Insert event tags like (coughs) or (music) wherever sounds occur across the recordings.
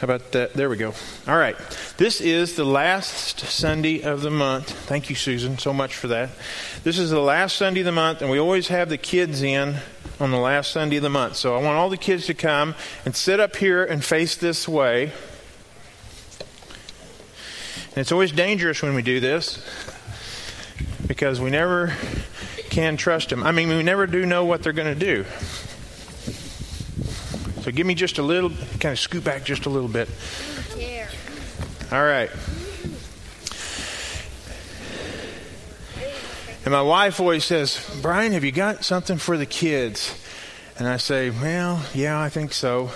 How about that? There we go. All right. This is the last Sunday of the month. Thank you, Susan, so much for that. This is the last Sunday of the month, and we always have the kids in on the last Sunday of the month. So I want all the kids to come and sit up here and face this way. And it's always dangerous when we do this because we never can trust them. I mean, we never do know what they're going to do. So give me just a little, kind of scoot back just a little bit. All right. And my wife always says, Brian, have you got something for the kids? And I say, Well, yeah, I think so.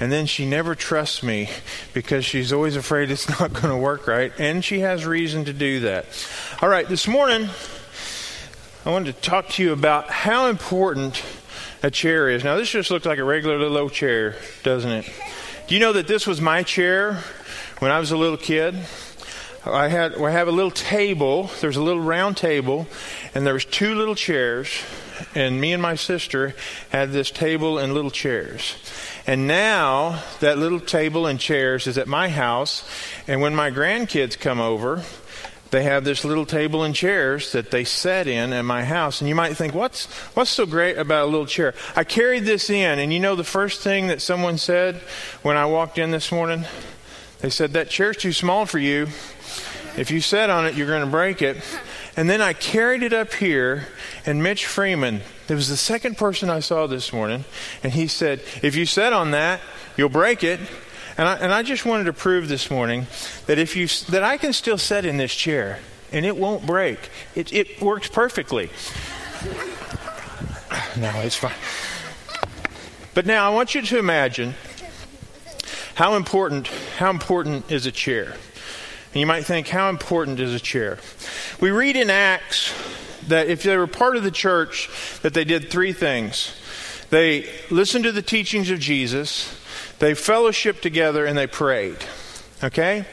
And then she never trusts me because she's always afraid it's (laughs) not going to work right. And she has reason to do that. All right, this morning, I wanted to talk to you about how important a chair is. Now, this just looks like a regular little old chair, doesn't it? Do you know that this was my chair when I was a little kid? I had I have a little table. There's a little round table, and there was two little chairs, and me and my sister had this table and little chairs. And now that little table and chairs is at my house, and when my grandkids come over, they have this little table and chairs that they set in at my house. And you might think, what's, what's so great about a little chair? I carried this in, and you know the first thing that someone said when I walked in this morning? They said, That chair's too small for you. If you sit on it, you're going to break it. And then I carried it up here, and Mitch Freeman, it was the second person I saw this morning, and he said, If you sit on that, you'll break it. And I, and I just wanted to prove this morning that if you that I can still sit in this chair and it won't break. It, it works perfectly. (sighs) No, it's fine. But now I want you to imagine how important how important is a chair. And you might think, how important is a chair? We read in Acts that if they were part of the church, that they did three things. They listened to the teachings of Jesus, they fellowshiped together and they prayed. Okay?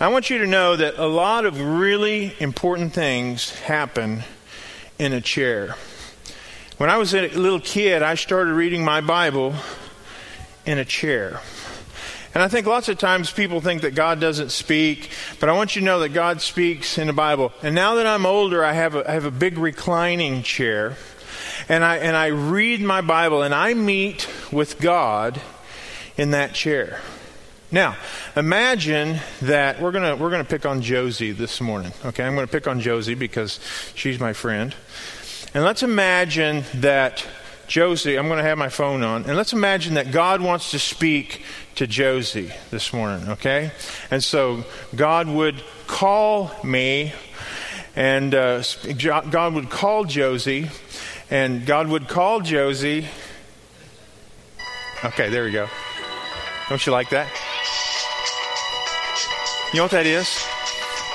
I want you to know that a lot of really important things happen in a chair. When I was a little kid, I started reading my Bible in a chair. And I think lots of times people think that God doesn't speak, but I want you to know that God speaks in the Bible. And now that I'm older, I have a, I have a big reclining chair, and I, and I read my Bible, and I meet with God in that chair. Now, imagine that we're going we're to pick on Josie this morning. Okay, I'm going to pick on Josie because she's my friend. And let's imagine that Josie, I'm going to have my phone on, and let's imagine that God wants to speak to Josie this morning, okay? And so God would call me, and uh, God would call Josie, and God would call Josie. Okay, there we go. Don't you like that? You know what that is?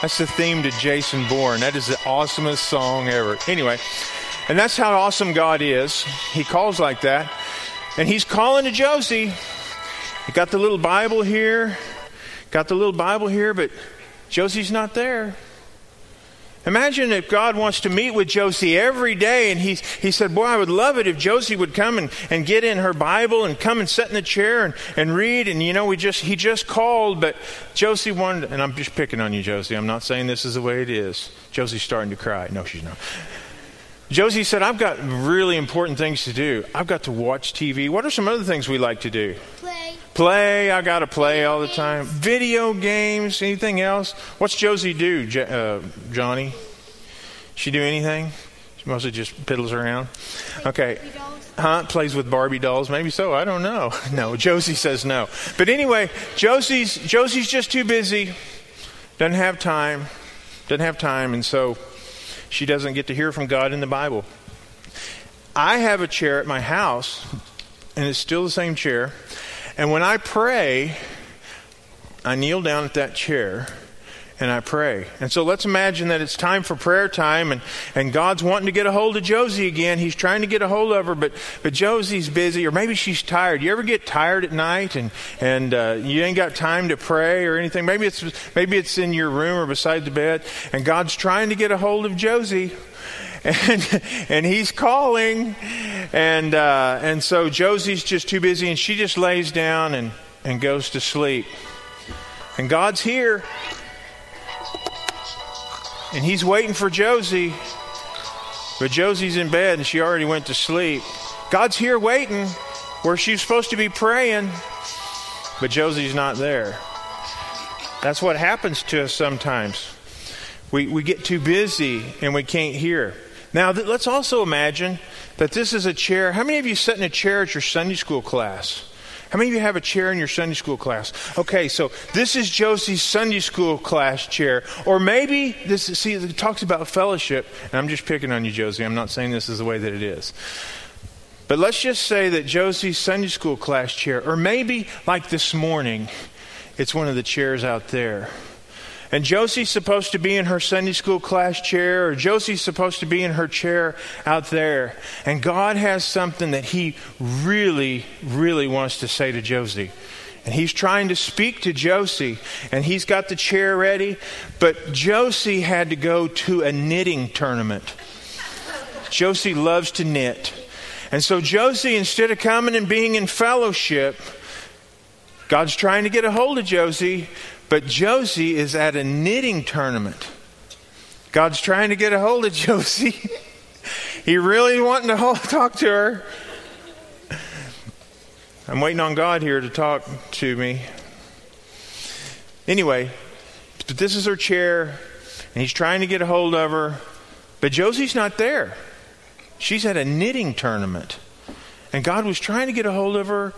That's the theme to Jason Bourne. That is the awesomest song ever. Anyway, and that's how awesome God is. He calls like that. And He's calling to Josie. Got the little Bible here, got the little Bible here, but Josie's not there. Imagine if God wants to meet with Josie every day, and he, he said, Boy, I would love it if Josie would come and, and get in her Bible and come and sit in the chair and, and read. And you know, we just he just called, but Josie wanted, and I'm just picking on you, Josie. I'm not saying this is the way it is. Josie's starting to cry. No, she's not. Josie said, I've got really important things to do. I've got to watch TV. What are some other things we like to do? Play. Play. I got to play all the time. Video games. Anything else? What's Josie do, uh, Johnny? She do anything? She mostly just piddles around. Okay. Huh? Plays with Barbie dolls. Maybe so. I don't know. (laughs) No. Josie says no. But anyway, Josie's Josie's just too busy. Doesn't have time. Doesn't have time, and so she doesn't get to hear from God in the Bible. I have a chair at my house, and it's still the same chair. And when I pray, I kneel down at that chair and I pray. And so let's imagine that it's time for prayer time and, and God's wanting to get a hold of Josie again. He's trying to get a hold of her, but, but Josie's busy or maybe she's tired. You ever get tired at night and, and uh, you ain't got time to pray or anything? Maybe it's, maybe it's in your room or beside the bed and God's trying to get a hold of Josie. And, and he's calling and, uh, and so Josie's just too busy and she just lays down and and goes to sleep. And God's here. And he's waiting for Josie. But Josie's in bed and she already went to sleep. God's here waiting where she's supposed to be praying, but Josie's not there. That's what happens to us sometimes. We, we get too busy and we can't hear. Now, th- let's also imagine that this is a chair. How many of you sit in a chair at your Sunday school class? How many of you have a chair in your Sunday school class? Okay, so this is Josie's Sunday school class chair. Or maybe this, see, it talks about fellowship, and I'm just picking on you, Josie. I'm not saying this is the way that it is. But let's just say that Josie's Sunday school class chair, or maybe like this morning, it's one of the chairs out there. And Josie's supposed to be in her Sunday school class chair, or Josie's supposed to be in her chair out there. And God has something that He really, really wants to say to Josie. And He's trying to speak to Josie, and He's got the chair ready. But Josie had to go to a knitting tournament. Josie loves to knit. And so Josie, instead of coming and being in fellowship, God's trying to get a hold of Josie, but Josie is at a knitting tournament. God's trying to get a hold of (laughs) Josie. he really wanting to hold, talk to her. I'm waiting on God here to talk to me. Anyway, but this is her chair, and he's trying to get a hold of her, but Josie's not there. She's at a knitting tournament. And God was trying to get a hold of her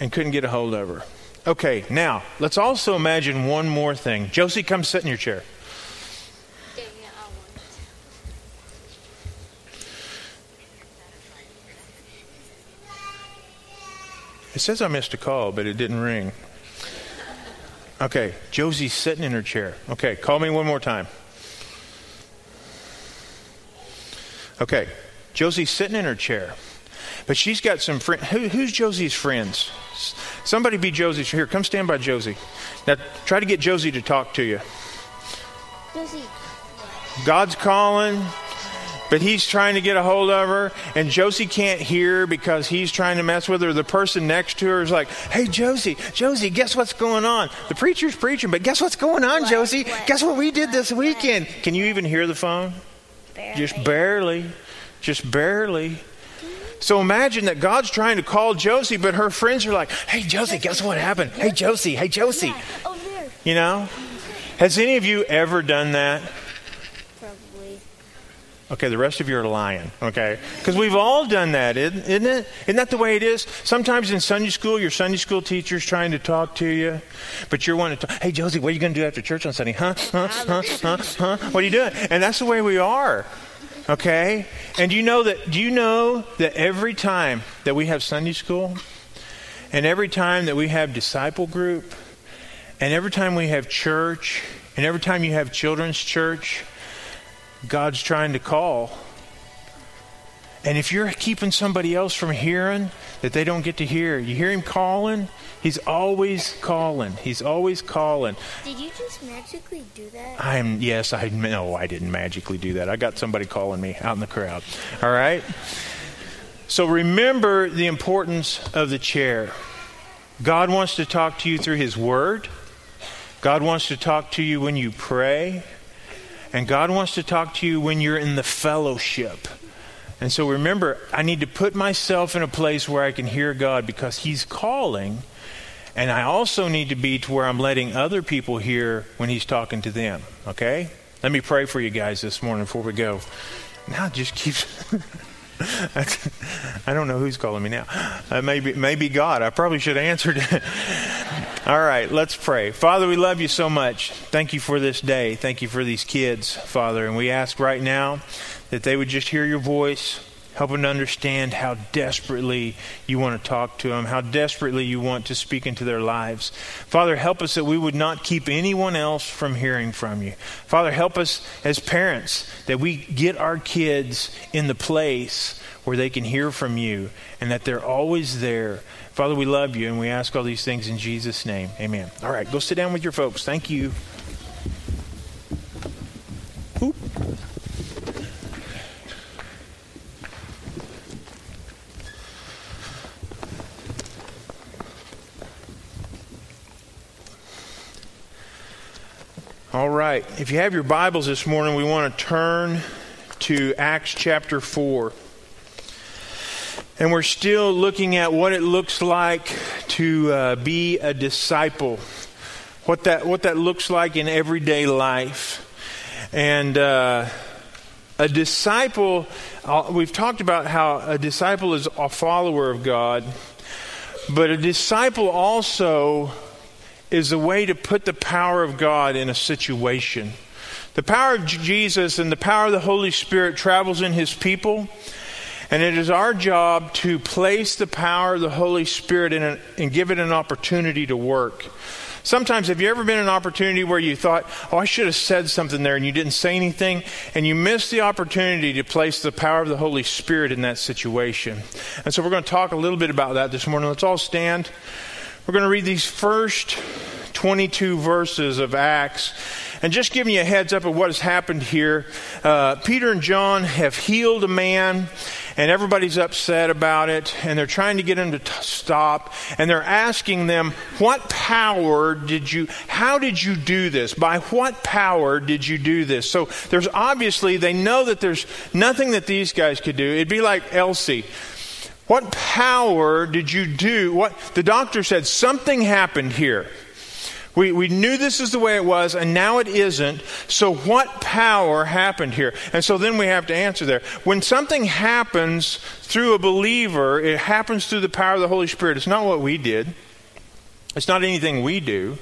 and couldn't get a hold of her. Okay, now, let's also imagine one more thing. Josie, come sit in your chair. It says I missed a call, but it didn't ring. Okay, Josie's sitting in her chair. Okay, call me one more time. Okay, Josie's sitting in her chair, but she's got some friends. Who, who's Josie's friends? Somebody be Josie's. Here, come stand by Josie. Now, try to get Josie to talk to you. Josie. God's calling, but he's trying to get a hold of her, and Josie can't hear because he's trying to mess with her. The person next to her is like, Hey, Josie, Josie, guess what's going on? The preacher's preaching, but guess what's going on, what? Josie? What? Guess what we did this weekend? Can you even hear the phone? Barely. Just barely. Just barely. So imagine that God's trying to call Josie, but her friends are like, hey, Josie, guess what happened? Hey, Josie, hey, Josie. You know? Has any of you ever done that? Probably. Okay, the rest of you are lying, okay? Because we've all done that, isn't it? Isn't that the way it is? Sometimes in Sunday school, your Sunday school teacher's trying to talk to you, but you're wanting to talk, hey, Josie, what are you going to do after church on Sunday? Huh? Huh? Huh? Huh? Huh? What are you doing? And that's the way we are. Okay? And you know that do you know that every time that we have Sunday school and every time that we have disciple group and every time we have church and every time you have children's church, God's trying to call. And if you're keeping somebody else from hearing that they don't get to hear, you hear him calling, He's always calling. He's always calling. Did you just magically do that? I'm yes, I no, I didn't magically do that. I got somebody calling me out in the crowd. All right? So remember the importance of the chair. God wants to talk to you through his word. God wants to talk to you when you pray. And God wants to talk to you when you're in the fellowship. And so remember, I need to put myself in a place where I can hear God because he's calling and I also need to be to where I'm letting other people hear when he's talking to them. Okay? Let me pray for you guys this morning before we go. Now just keeps. (laughs) (laughs) I don't know who's calling me now. Uh, maybe, maybe God. I probably should have answered. (laughs) All right, let's pray. Father, we love you so much. Thank you for this day. Thank you for these kids, Father. And we ask right now that they would just hear your voice Help them to understand how desperately you want to talk to them, how desperately you want to speak into their lives. Father, help us that we would not keep anyone else from hearing from you. Father, help us as parents that we get our kids in the place where they can hear from you and that they're always there. Father, we love you and we ask all these things in Jesus' name. Amen. All right, go sit down with your folks. Thank you. Oop. All right. If you have your Bibles this morning, we want to turn to Acts chapter 4. And we're still looking at what it looks like to uh, be a disciple, what that, what that looks like in everyday life. And uh, a disciple, uh, we've talked about how a disciple is a follower of God, but a disciple also is a way to put the power of God in a situation. The power of Jesus and the power of the Holy Spirit travels in His people, and it is our job to place the power of the Holy Spirit in a, and give it an opportunity to work. Sometimes, have you ever been in an opportunity where you thought, oh, I should have said something there, and you didn't say anything, and you missed the opportunity to place the power of the Holy Spirit in that situation? And so, we're going to talk a little bit about that this morning. Let's all stand. We're going to read these first 22 verses of Acts. And just giving you a heads up of what has happened here. Uh, Peter and John have healed a man, and everybody's upset about it, and they're trying to get him to t- stop, and they're asking them, What power did you, how did you do this? By what power did you do this? So there's obviously, they know that there's nothing that these guys could do. It'd be like Elsie. What power did you do? What the doctor said something happened here. We, we knew this is the way it was, and now it isn't. So, what power happened here? And so then we have to answer there. When something happens through a believer, it happens through the power of the Holy Spirit. It's not what we did, it's not anything we do.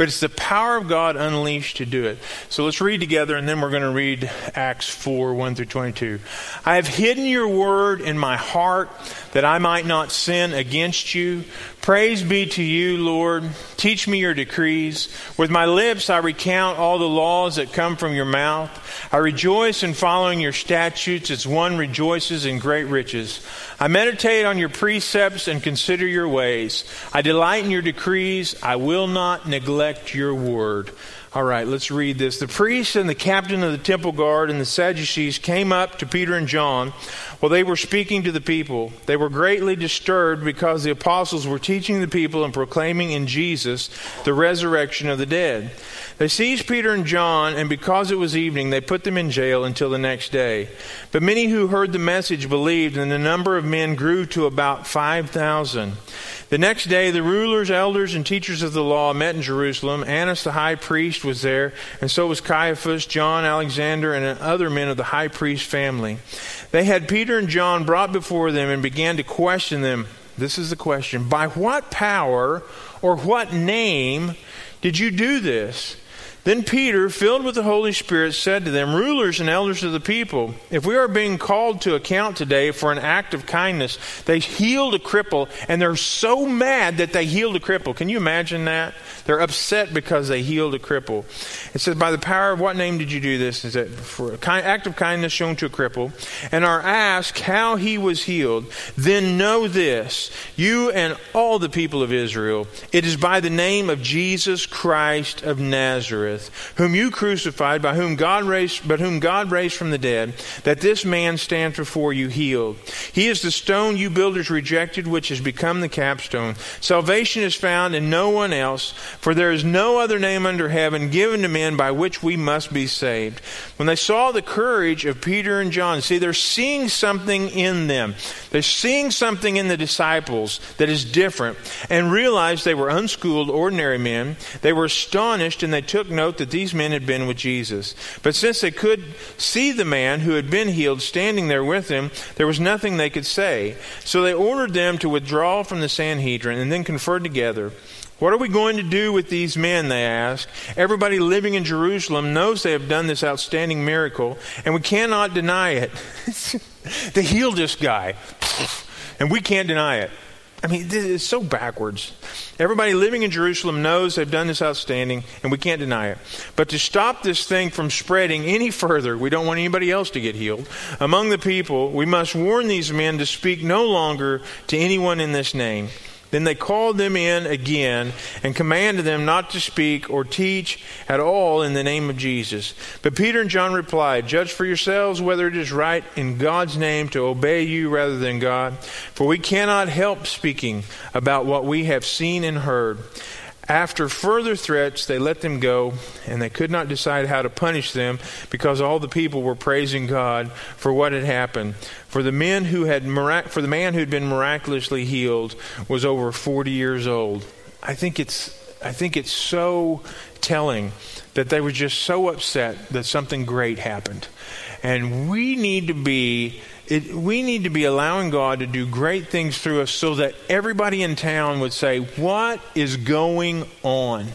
But it's the power of God unleashed to do it. So let's read together, and then we're going to read Acts 4 1 through 22. I have hidden your word in my heart that I might not sin against you. Praise be to you, Lord. Teach me your decrees. With my lips I recount all the laws that come from your mouth. I rejoice in following your statutes as one rejoices in great riches. I meditate on your precepts and consider your ways. I delight in your decrees. I will not neglect your word. All right, let's read this. The priest and the captain of the temple guard and the Sadducees came up to Peter and John while they were speaking to the people. They were greatly disturbed because the apostles were teaching the people and proclaiming in Jesus the resurrection of the dead. They seized Peter and John, and because it was evening, they put them in jail until the next day. But many who heard the message believed, and the number of men grew to about 5,000. The next day, the rulers, elders, and teachers of the law met in Jerusalem. Annas the high priest was there, and so was Caiaphas, John, Alexander, and other men of the high priest family. They had Peter and John brought before them and began to question them. This is the question By what power or what name did you do this? Then Peter, filled with the Holy Spirit, said to them, Rulers and elders of the people, if we are being called to account today for an act of kindness, they healed a cripple, and they're so mad that they healed a cripple. Can you imagine that? They're upset because they healed a cripple. It says, By the power of what name did you do this? Is it for an act of kindness shown to a cripple? And are asked how he was healed. Then know this, you and all the people of Israel, it is by the name of Jesus Christ of Nazareth whom you crucified, by whom God raised, but whom God raised from the dead, that this man stands before you healed. He is the stone you builders rejected, which has become the capstone. Salvation is found in no one else, for there is no other name under heaven given to men by which we must be saved. When they saw the courage of Peter and John, see, they're seeing something in them. They're seeing something in the disciples that is different, and realized they were unschooled, ordinary men. They were astonished, and they took note that these men had been with Jesus. But since they could see the man who had been healed standing there with him, there was nothing they could say. So they ordered them to withdraw from the Sanhedrin and then conferred together. What are we going to do with these men? They asked. Everybody living in Jerusalem knows they have done this outstanding miracle, and we cannot deny it. (laughs) they healed this guy, and we can't deny it. I mean, this is so backwards. Everybody living in Jerusalem knows they've done this outstanding, and we can't deny it. But to stop this thing from spreading any further, we don't want anybody else to get healed. Among the people, we must warn these men to speak no longer to anyone in this name. Then they called them in again and commanded them not to speak or teach at all in the name of Jesus. But Peter and John replied, Judge for yourselves whether it is right in God's name to obey you rather than God. For we cannot help speaking about what we have seen and heard. After further threats, they let them go, and they could not decide how to punish them because all the people were praising God for what had happened. For the men who had for the man who had been miraculously healed was over 40 years old. I think it's I think it's so telling that they were just so upset that something great happened. And we need to be it, we need to be allowing God to do great things through us so that everybody in town would say, What is going on?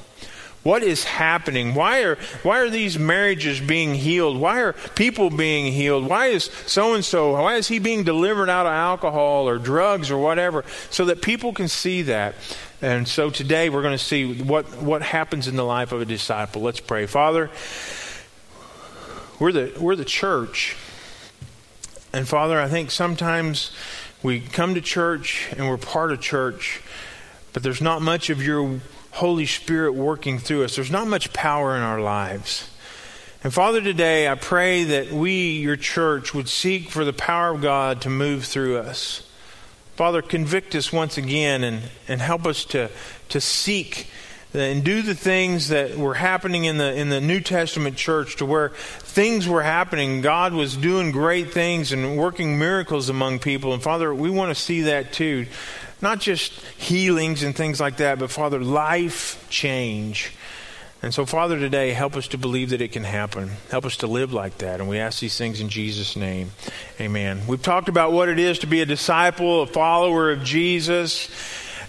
What is happening? Why are, why are these marriages being healed? Why are people being healed? Why is so and so, why is he being delivered out of alcohol or drugs or whatever? So that people can see that. And so today we're going to see what, what happens in the life of a disciple. Let's pray. Father, we're the, we're the church. And Father, I think sometimes we come to church and we're part of church, but there's not much of your Holy Spirit working through us. There's not much power in our lives. And Father, today I pray that we, your church, would seek for the power of God to move through us. Father, convict us once again and, and help us to, to seek and do the things that were happening in the in the New Testament church to where things were happening. God was doing great things and working miracles among people. And Father we want to see that too. Not just healings and things like that but Father life change and so Father today help us to believe that it can happen. Help us to live like that. And we ask these things in Jesus name. Amen. We've talked about what it is to be a disciple a follower of Jesus.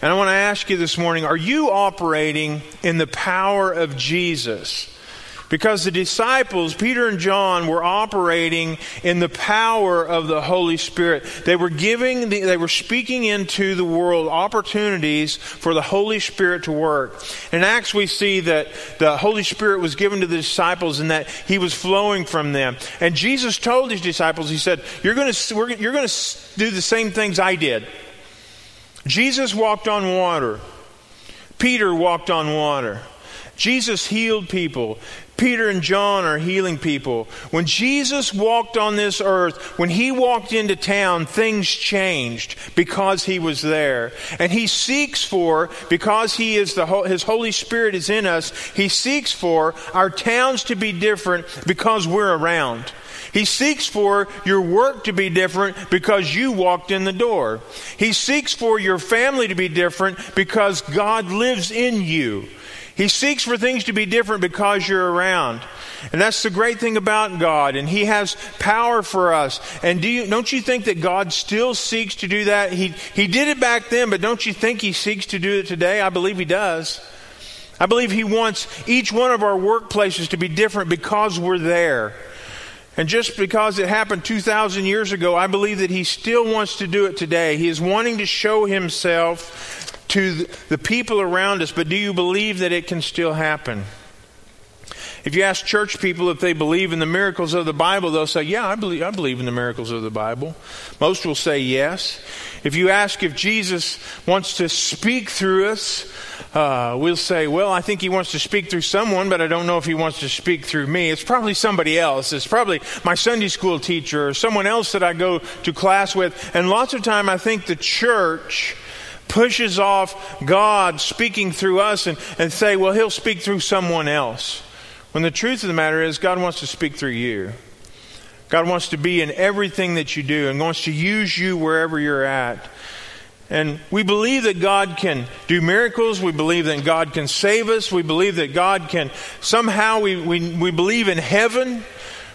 And I want to ask you this morning are you operating in the power of Jesus? Because the disciples, Peter and John, were operating in the power of the Holy Spirit. They were giving, the, they were speaking into the world opportunities for the Holy Spirit to work. In Acts, we see that the Holy Spirit was given to the disciples and that He was flowing from them. And Jesus told His disciples, He said, You're going to, you're going to do the same things I did. Jesus walked on water. Peter walked on water. Jesus healed people. Peter and John are healing people. When Jesus walked on this earth, when he walked into town, things changed because he was there. And he seeks for, because he is the, his Holy Spirit is in us, he seeks for our towns to be different because we're around. He seeks for your work to be different because you walked in the door. He seeks for your family to be different because God lives in you. He seeks for things to be different because you're around. And that's the great thing about God. And He has power for us. And do you, don't you think that God still seeks to do that? He, he did it back then, but don't you think He seeks to do it today? I believe He does. I believe He wants each one of our workplaces to be different because we're there. And just because it happened 2,000 years ago, I believe that he still wants to do it today. He is wanting to show himself to the people around us, but do you believe that it can still happen? If you ask church people if they believe in the miracles of the Bible, they'll say, Yeah, I believe, I believe in the miracles of the Bible. Most will say yes. If you ask if Jesus wants to speak through us, uh, we'll say, Well, I think he wants to speak through someone, but I don't know if he wants to speak through me. It's probably somebody else. It's probably my Sunday school teacher or someone else that I go to class with. And lots of time, I think the church pushes off God speaking through us and, and say, Well, he'll speak through someone else. When the truth of the matter is, God wants to speak through you. God wants to be in everything that you do and wants to use you wherever you're at. And we believe that God can do miracles. We believe that God can save us. We believe that God can somehow, we, we, we believe in heaven.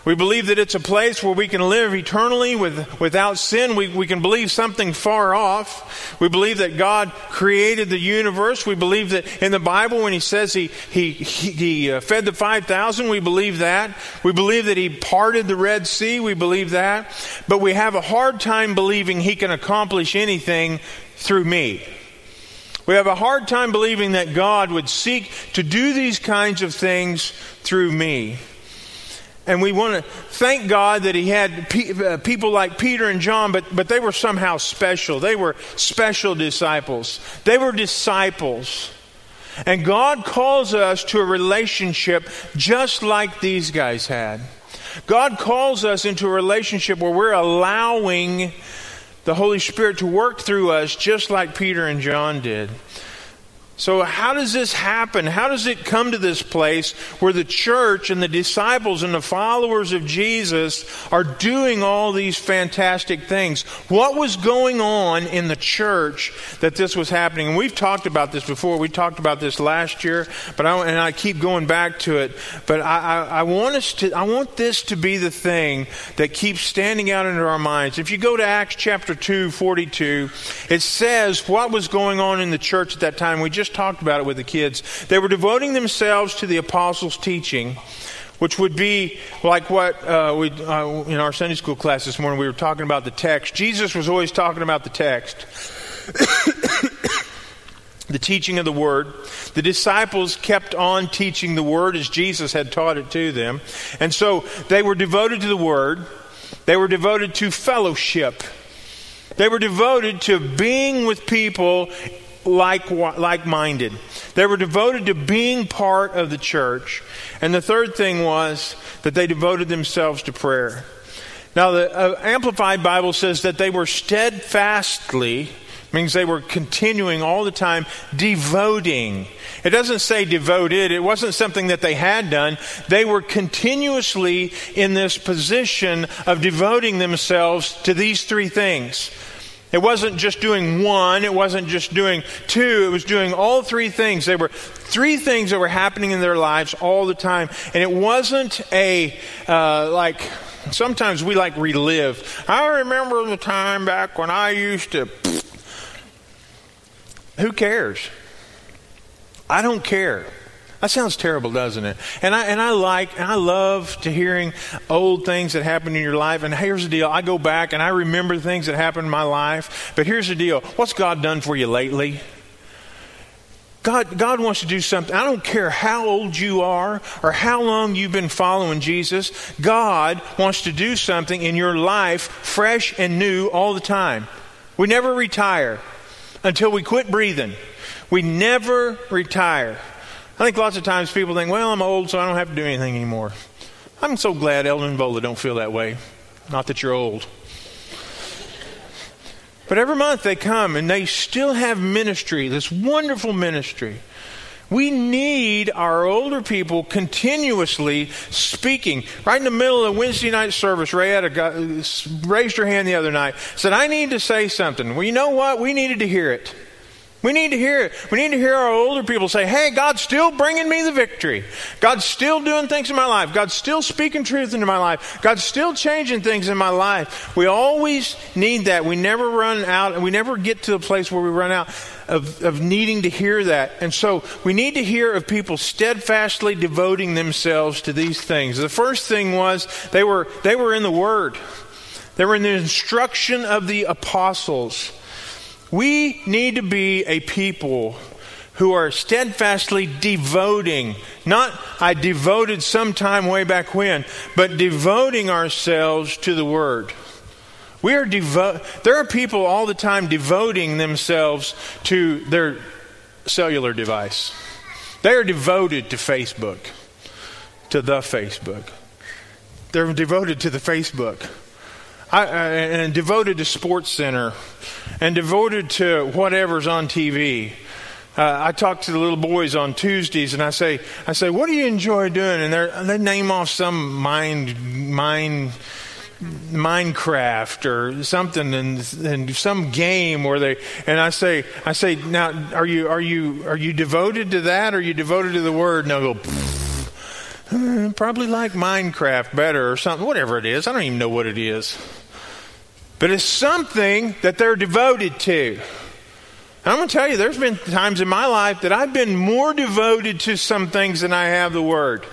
We believe that it's a place where we can live eternally with, without sin. We, we can believe something far off. We believe that God created the universe. We believe that in the Bible, when He says He, he, he, uh, fed the 5,000, we believe that. We believe that He parted the Red Sea. We believe that. But we have a hard time believing He can accomplish anything through me. We have a hard time believing that God would seek to do these kinds of things through me. And we want to thank God that He had pe- uh, people like Peter and John, but, but they were somehow special. They were special disciples. They were disciples. And God calls us to a relationship just like these guys had. God calls us into a relationship where we're allowing the Holy Spirit to work through us just like Peter and John did. So, how does this happen? How does it come to this place where the church and the disciples and the followers of Jesus are doing all these fantastic things? What was going on in the church that this was happening? And we've talked about this before. We talked about this last year, but I, and I keep going back to it. But I, I, I want us to. I want this to be the thing that keeps standing out into our minds. If you go to Acts chapter two, forty-two, it says what was going on in the church at that time. We just talked about it with the kids. They were devoting themselves to the apostles' teaching, which would be like what uh, we uh, in our Sunday school class this morning we were talking about the text. Jesus was always talking about the text. (coughs) the teaching of the word. The disciples kept on teaching the word as Jesus had taught it to them. And so they were devoted to the word. They were devoted to fellowship. They were devoted to being with people like like-minded. They were devoted to being part of the church. And the third thing was that they devoted themselves to prayer. Now the uh, amplified Bible says that they were steadfastly means they were continuing all the time devoting. It doesn't say devoted. It wasn't something that they had done. They were continuously in this position of devoting themselves to these three things it wasn't just doing one, it wasn't just doing two, it was doing all three things. They were three things that were happening in their lives all the time. And it wasn't a, uh, like, sometimes we like relive. I remember the time back when I used to. Who cares? I don't care. That sounds terrible, doesn't it? And I and I like and I love to hearing old things that happened in your life. And here's the deal: I go back and I remember things that happened in my life. But here's the deal: What's God done for you lately? God, God wants to do something. I don't care how old you are or how long you've been following Jesus. God wants to do something in your life fresh and new all the time. We never retire until we quit breathing. We never retire. I think lots of times people think, well, I'm old, so I don't have to do anything anymore. I'm so glad Eldon Bola don't feel that way. Not that you're old. But every month they come and they still have ministry, this wonderful ministry. We need our older people continuously speaking. Right in the middle of the Wednesday night service, Ray had a guy, uh, raised her hand the other night, said, I need to say something. Well, you know what? We needed to hear it. We need to hear it. We need to hear our older people say, hey, God's still bringing me the victory. God's still doing things in my life. God's still speaking truth into my life. God's still changing things in my life. We always need that. We never run out, and we never get to the place where we run out of, of needing to hear that. And so we need to hear of people steadfastly devoting themselves to these things. The first thing was they were, they were in the Word. They were in the instruction of the apostles. We need to be a people who are steadfastly devoting, not I devoted some time way back when, but devoting ourselves to the Word. We are devo- there are people all the time devoting themselves to their cellular device. They are devoted to Facebook, to the Facebook. They're devoted to the Facebook. I, uh, and devoted to Sports Center and devoted to whatever's on TV. Uh, I talk to the little boys on Tuesdays, and I say, I say, what do you enjoy doing? And they name off some mind, mind, Minecraft or something, and, and some game where they. And I say, I say, now, are you, are you, are you devoted to that? Or are you devoted to the Word? And they'll go. Uh, probably like Minecraft better or something, whatever it is. I don't even know what it is. But it's something that they're devoted to. And I'm going to tell you, there's been times in my life that I've been more devoted to some things than I have the Word.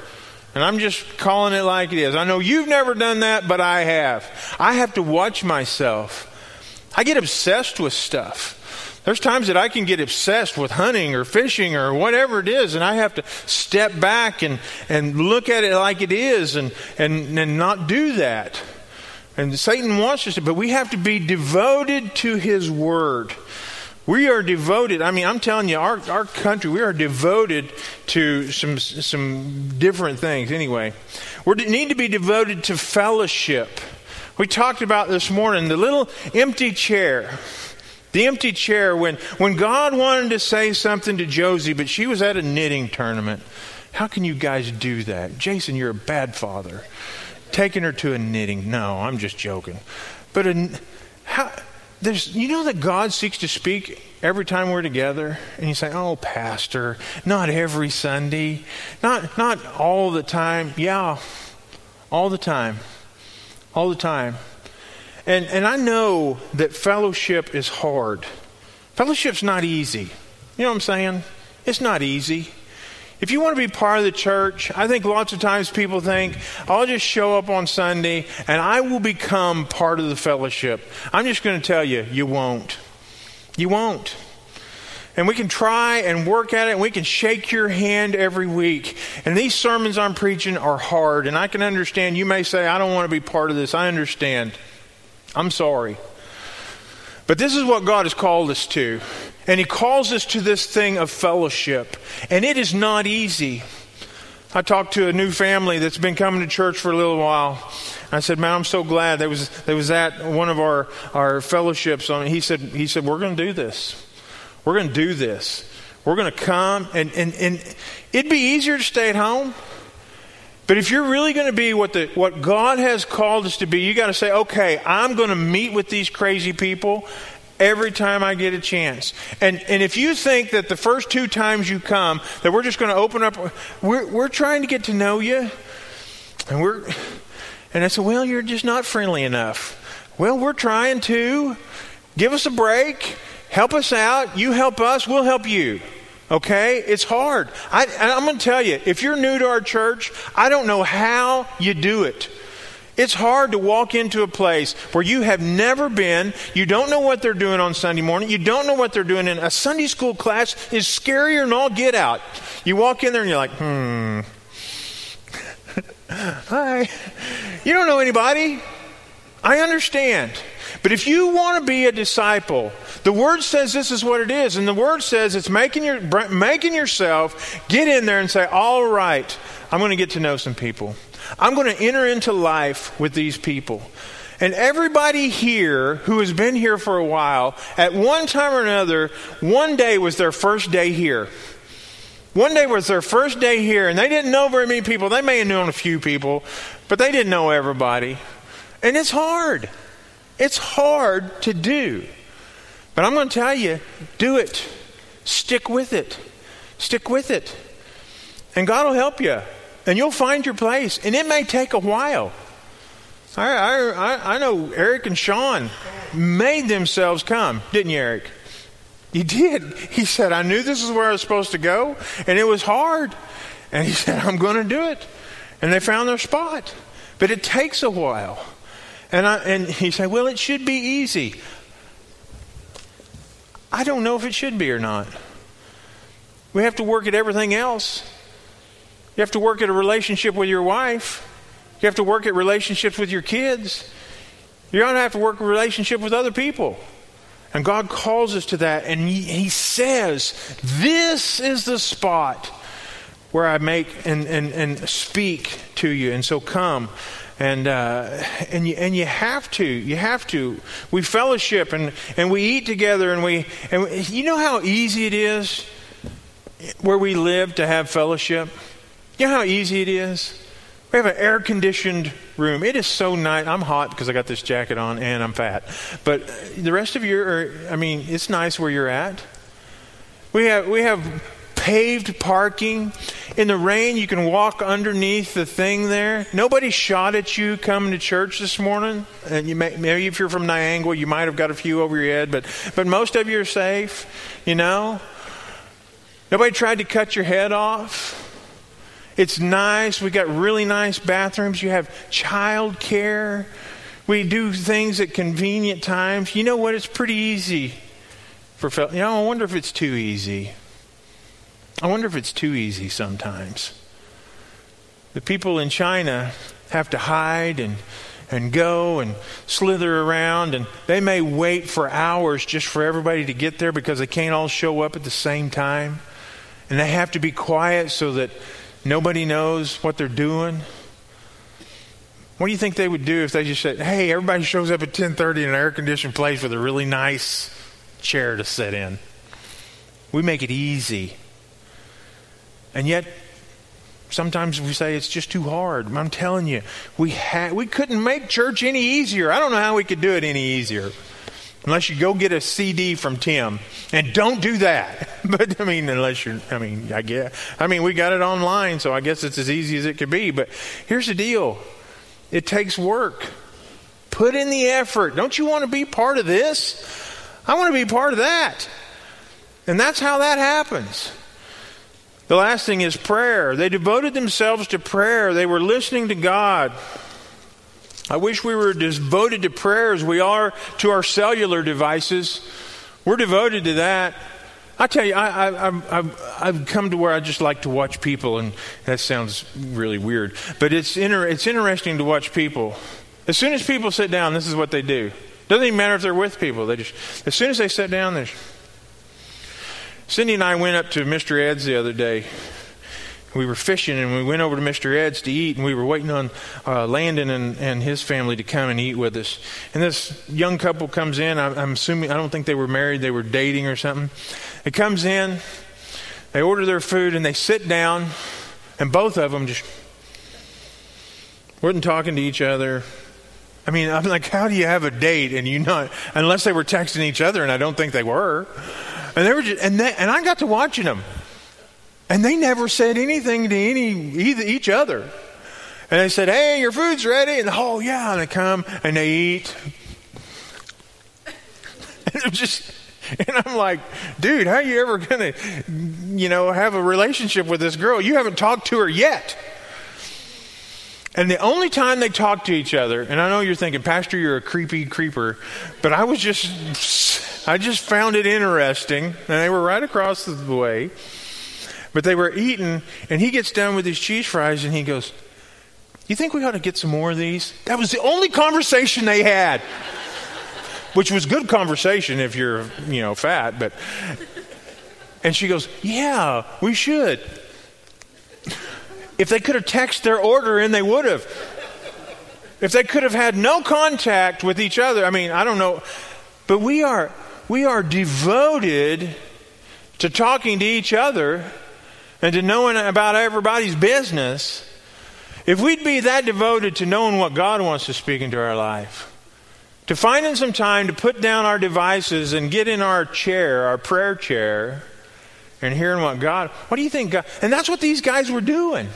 And I'm just calling it like it is. I know you've never done that, but I have. I have to watch myself. I get obsessed with stuff. There's times that I can get obsessed with hunting or fishing or whatever it is, and I have to step back and, and look at it like it is and, and, and not do that. And Satan wants us to, but we have to be devoted to his word. We are devoted. I mean, I'm telling you, our, our country, we are devoted to some, some different things. Anyway, we need to be devoted to fellowship. We talked about this morning the little empty chair. The empty chair when, when God wanted to say something to Josie, but she was at a knitting tournament. How can you guys do that? Jason, you're a bad father. Taking her to a knitting. No, I'm just joking. But a, how, there's, you know that God seeks to speak every time we're together? And you say, oh, Pastor, not every Sunday, not, not all the time. Yeah, all the time. All the time. And, and I know that fellowship is hard. Fellowship's not easy. You know what I'm saying? It's not easy. If you want to be part of the church, I think lots of times people think, I'll just show up on Sunday and I will become part of the fellowship. I'm just going to tell you, you won't. You won't. And we can try and work at it, and we can shake your hand every week. And these sermons I'm preaching are hard, and I can understand. You may say, I don't want to be part of this. I understand. I'm sorry. But this is what God has called us to. And He calls us to this thing of fellowship. And it is not easy. I talked to a new family that's been coming to church for a little while. I said, "Man, I'm so glad." There was there was at one of our our fellowships. On he said he said we're going to do this. We're going to do this. We're going to come and and and it'd be easier to stay at home. But if you're really going to be what the what God has called us to be, you got to say, "Okay, I'm going to meet with these crazy people every time I get a chance. And, and if you think that the first two times you come, that we're just going to open up, we're, we're trying to get to know you. And we're, and I said, well, you're just not friendly enough. Well, we're trying to. Give us a break. Help us out. You help us. We'll help you. Okay? It's hard. I, I'm going to tell you, if you're new to our church, I don't know how you do it. It's hard to walk into a place where you have never been, you don't know what they're doing on Sunday morning, you don't know what they're doing in a Sunday school class is scarier than all get out. You walk in there and you're like, hmm. (laughs) Hi. You don't know anybody. I understand. But if you want to be a disciple, the word says this is what it is, and the word says it's making your making yourself get in there and say, "All right, I'm going to get to know some people." I'm going to enter into life with these people. And everybody here who has been here for a while, at one time or another, one day was their first day here. One day was their first day here, and they didn't know very many people. They may have known a few people, but they didn't know everybody. And it's hard. It's hard to do. But I'm going to tell you do it. Stick with it. Stick with it. And God will help you and you'll find your place. And it may take a while. I, I, I know Eric and Sean made themselves come, didn't you, Eric? He did. He said, I knew this is where I was supposed to go, and it was hard. And he (laughs) said, I'm going to do it. And they found their spot. But it takes a while. And, I, and he said, Well, it should be easy. I don't know if it should be or not. We have to work at everything else. You have to work at a relationship with your wife. You have to work at relationships with your kids. You're going to have to work a relationship with other people. And God calls us to that. And He, says, This is the spot where I make and, and, and speak to you. And so come. And, uh, and, you, and you have to. You have to. We fellowship and, and we eat together. And, we, and we, you know how easy it is where we live to have fellowship? You know how easy it is? We have an air conditioned room. It is so nice. I'm hot because I got this jacket on and I'm fat. But the rest of you are, I mean, it's nice where you're at. We have, we have paved parking. In the rain, you can walk underneath the thing there. Nobody shot at you coming to church this morning. And you may, maybe if you're from Niangua, you might have got a few over your head, but, but most of you are safe, you know. Nobody tried to cut your head off. It's nice. We got really nice bathrooms. You have child care. We do things at convenient times. You know what? It's pretty easy for you know. I wonder if it's too easy. I wonder if it's too easy sometimes. The people in China have to hide and and go and slither around and they may wait for hours just for everybody to get there because they can't all show up at the same time and they have to be quiet so that Nobody knows what they're doing. What do you think they would do if they just said, "Hey, everybody shows up at 10:30 in an air-conditioned place with a really nice chair to sit in. We make it easy. And yet, sometimes we say it's just too hard. I'm telling you, we, ha- we couldn't make church any easier. I don't know how we could do it any easier. Unless you go get a CD from Tim. And don't do that. (laughs) But, I mean, unless you're, I mean, I guess, I mean, we got it online, so I guess it's as easy as it could be. But here's the deal it takes work. Put in the effort. Don't you want to be part of this? I want to be part of that. And that's how that happens. The last thing is prayer. They devoted themselves to prayer, they were listening to God. I wish we were devoted to prayer as we are to our cellular devices. We're devoted to that. I tell you, I, have come to where I just like to watch people, and that sounds really weird, but it's, inter, it's interesting to watch people. As soon as people sit down, this is what they do. Doesn't even matter if they're with people. They just, as soon as they sit down, they Cindy and I went up to Mr. Ed's the other day. We were fishing and we went over to Mr. Ed's to eat, and we were waiting on uh, Landon and, and his family to come and eat with us. And this young couple comes in. I, I'm assuming, I don't think they were married, they were dating or something. It comes in, they order their food, and they sit down, and both of them just weren't talking to each other. I mean, I'm like, how do you have a date and you not, unless they were texting each other, and I don't think they were. And they were just, and they, and I got to watching them, and they never said anything to any either each other. And they said, "Hey, your food's ready," and oh yeah, and they come and they eat. (laughs) And it just, and I'm like, dude, how are you ever gonna, you know, have a relationship with this girl? You haven't talked to her yet. And the only time they talk to each other, and I know you're thinking, Pastor, you're a creepy creeper, but I was just I just found it interesting. And they were right across the way. But they were eating, and he gets done with his cheese fries and he goes, You think we ought to get some more of these? That was the only conversation they had. Which was good conversation if you're, you know, fat, but and she goes, Yeah, we should. If they could have texted their order in, they would have. If they could have had no contact with each other, I mean, I don't know. But we are we are devoted to talking to each other and to knowing about everybody's business, if we'd be that devoted to knowing what God wants to speak into our life, to finding some time to put down our devices and get in our chair, our prayer chair, and hearing what God, what do you think God, and that's what these guys were doing.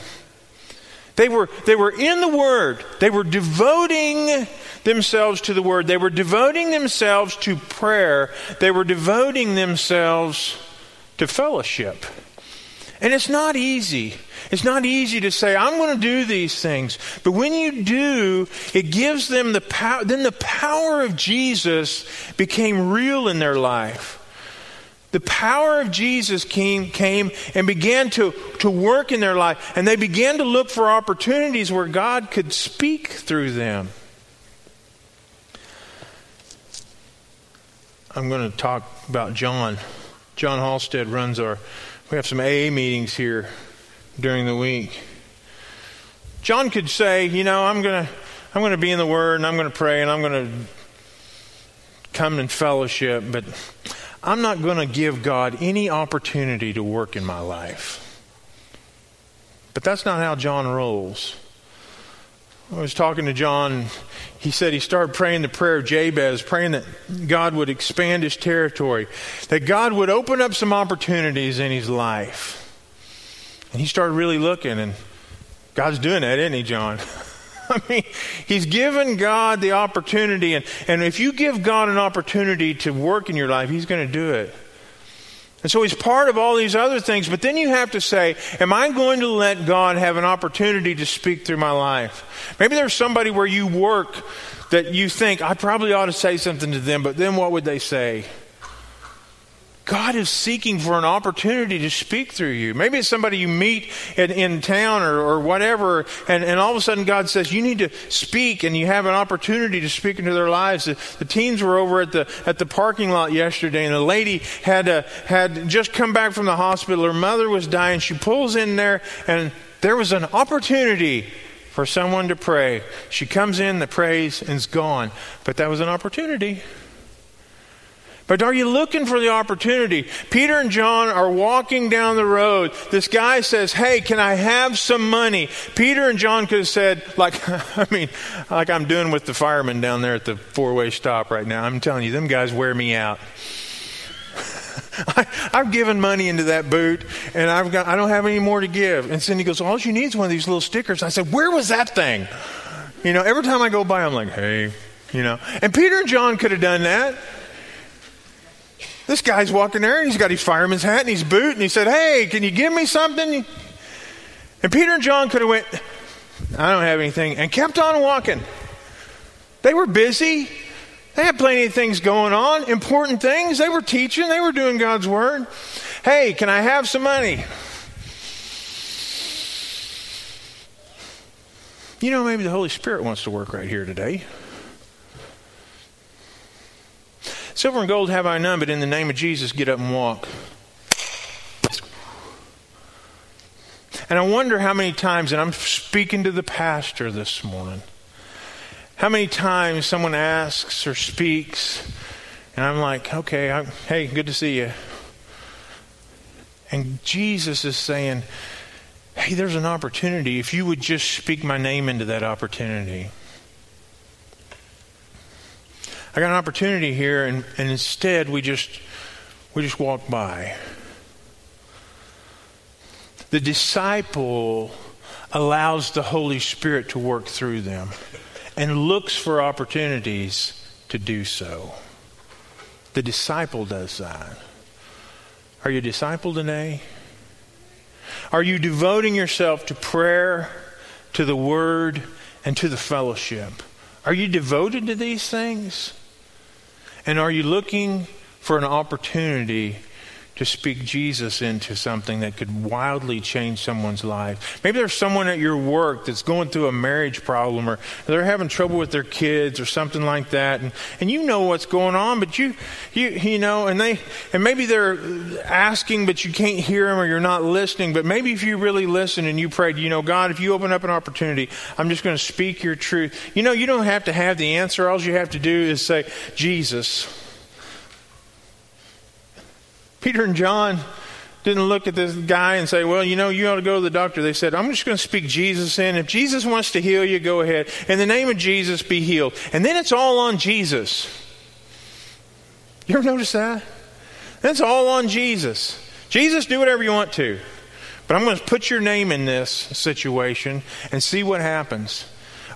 They were, they were in the Word. They were devoting themselves to the Word. They were devoting themselves to prayer. They were devoting themselves to fellowship. And it's not easy. It's not easy to say, I'm going to do these things. But when you do, it gives them the power. Then the power of Jesus became real in their life. The power of Jesus came, came and began to, to work in their life, and they began to look for opportunities where God could speak through them. I'm going to talk about John. John Halstead runs our, we have some AA meetings here during the week. John could say, you know, I'm going to, I'm going to be in the Word and I'm going to pray and I'm going to come in fellowship, but I'm not going to give God any opportunity to work in my life. But that's not how John rolls. I was talking to John. He said he started praying the prayer of Jabez, praying that God would expand his territory, that God would open up some opportunities in his life. And he started really looking, and God's doing that, isn't he, John? (laughs) I mean, he's given God the opportunity, and, and if you give God an opportunity to work in your life, he's going to do it. And so he's part of all these other things, but then you have to say, Am I going to let God have an opportunity to speak through my life? Maybe there's somebody where you work that you think, I probably ought to say something to them, but then what would they say? God is seeking for an opportunity to speak through you. Maybe it's somebody you meet in, in town or, or whatever, and, and all of a sudden God says, You need to speak, and you have an opportunity to speak into their lives. The, the teens were over at the, at the parking lot yesterday, and a lady had, uh, had just come back from the hospital. Her mother was dying. She pulls in there, and there was an opportunity for someone to pray. She comes in, the praise, and is gone. But that was an opportunity. But are you looking for the opportunity? Peter and John are walking down the road. This guy says, Hey, can I have some money? Peter and John could have said, like, (laughs) I mean, like I'm doing with the firemen down there at the four way stop right now. I'm telling you, them guys wear me out. (laughs) I, have given money into that boot, and I've got, I don't have any more to give. And Cindy goes, All you need is one of these little stickers. I said, Where was that thing? You know, every time I go by, I'm like, Hey, you know. And Peter and John could have done that. This guy's walking there and he's got his fireman's hat and his boot and he said, Hey, can you give me something? And Peter and John could have went, I don't have anything, and kept on walking. They were busy. They had plenty of things going on, important things. They were teaching, they were doing God's word. Hey, can I have some money? You know, maybe the Holy Spirit wants to work right here today. Silver and gold have I none, but in the name of Jesus, get up and walk. And I wonder how many times, and I'm speaking to the pastor this morning, how many times someone asks or speaks, and I'm like, okay, I'm, hey, good to see you. And Jesus is saying, hey, there's an opportunity. If you would just speak my name into that opportunity. I got an opportunity here, and, and instead we just we just walk by. The disciple allows the Holy Spirit to work through them and looks for opportunities to do so. The disciple does that. Are you a disciple today? Are you devoting yourself to prayer, to the word, and to the fellowship? Are you devoted to these things? And are you looking for an opportunity to speak Jesus into something that could wildly change someone's life. Maybe there's someone at your work that's going through a marriage problem or they're having trouble with their kids or something like that and, and you know what's going on but you you you know and they and maybe they're asking but you can't hear them or you're not listening but maybe if you really listen and you prayed you know God if you open up an opportunity I'm just going to speak your truth. You know you don't have to have the answer all you have to do is say Jesus Peter and John didn't look at this guy and say, Well, you know, you ought to go to the doctor. They said, I'm just going to speak Jesus in. If Jesus wants to heal you, go ahead. In the name of Jesus, be healed. And then it's all on Jesus. You ever notice that? That's all on Jesus. Jesus, do whatever you want to. But I'm going to put your name in this situation and see what happens.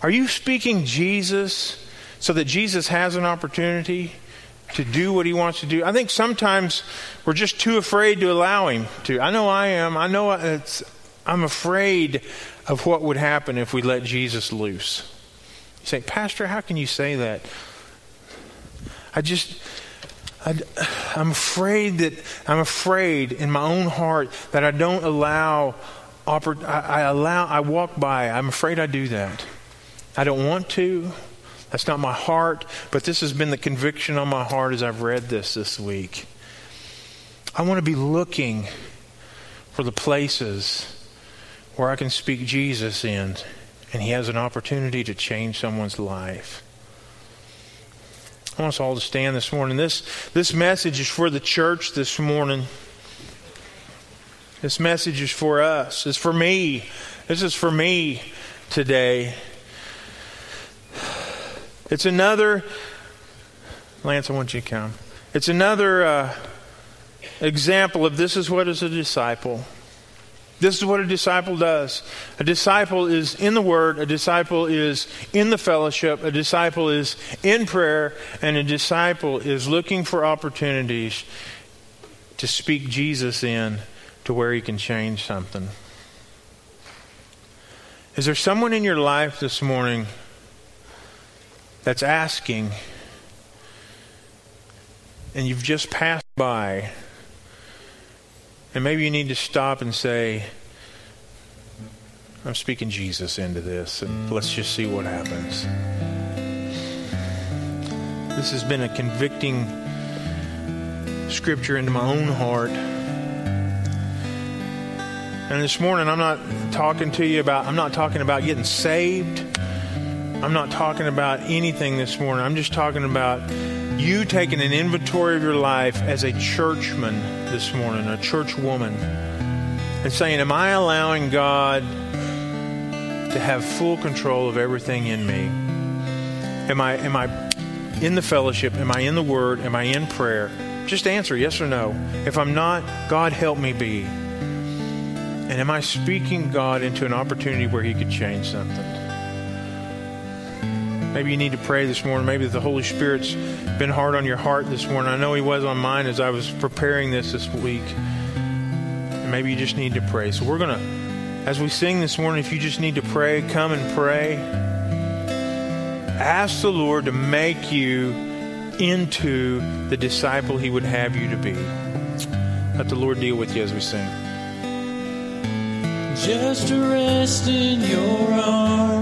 Are you speaking Jesus so that Jesus has an opportunity? To do what he wants to do. I think sometimes we're just too afraid to allow him to. I know I am. I know it's, I'm afraid of what would happen if we let Jesus loose. You say, Pastor, how can you say that? I just, I, am afraid that, I'm afraid in my own heart that I don't allow, I allow, I walk by. I'm afraid I do that. I don't want to. That's not my heart, but this has been the conviction on my heart as I've read this this week. I want to be looking for the places where I can speak Jesus in, and He has an opportunity to change someone's life. I want us all to stand this morning. This, this message is for the church this morning. This message is for us. It's for me. This is for me today. It's another, Lance, I want you to come. It's another uh, example of this is what is a disciple. This is what a disciple does. A disciple is in the Word, a disciple is in the fellowship, a disciple is in prayer, and a disciple is looking for opportunities to speak Jesus in to where he can change something. Is there someone in your life this morning that's asking, and you've just passed by, and maybe you need to stop and say, I'm speaking Jesus into this, and let's just see what happens. This has been a convicting scripture into my own heart. And this morning, I'm not talking to you about, I'm not talking about getting saved. I'm not talking about anything this morning. I'm just talking about you taking an inventory of your life as a churchman this morning, a church woman, and saying, Am I allowing God to have full control of everything in me? Am I, am I in the fellowship? Am I in the Word? Am I in prayer? Just answer yes or no. If I'm not, God help me be. And am I speaking God into an opportunity where He could change something? Maybe you need to pray this morning. Maybe the Holy Spirit's been hard on your heart this morning. I know He was on mine as I was preparing this this week. And maybe you just need to pray. So we're going to, as we sing this morning, if you just need to pray, come and pray. Ask the Lord to make you into the disciple He would have you to be. Let the Lord deal with you as we sing. Just to rest in your arms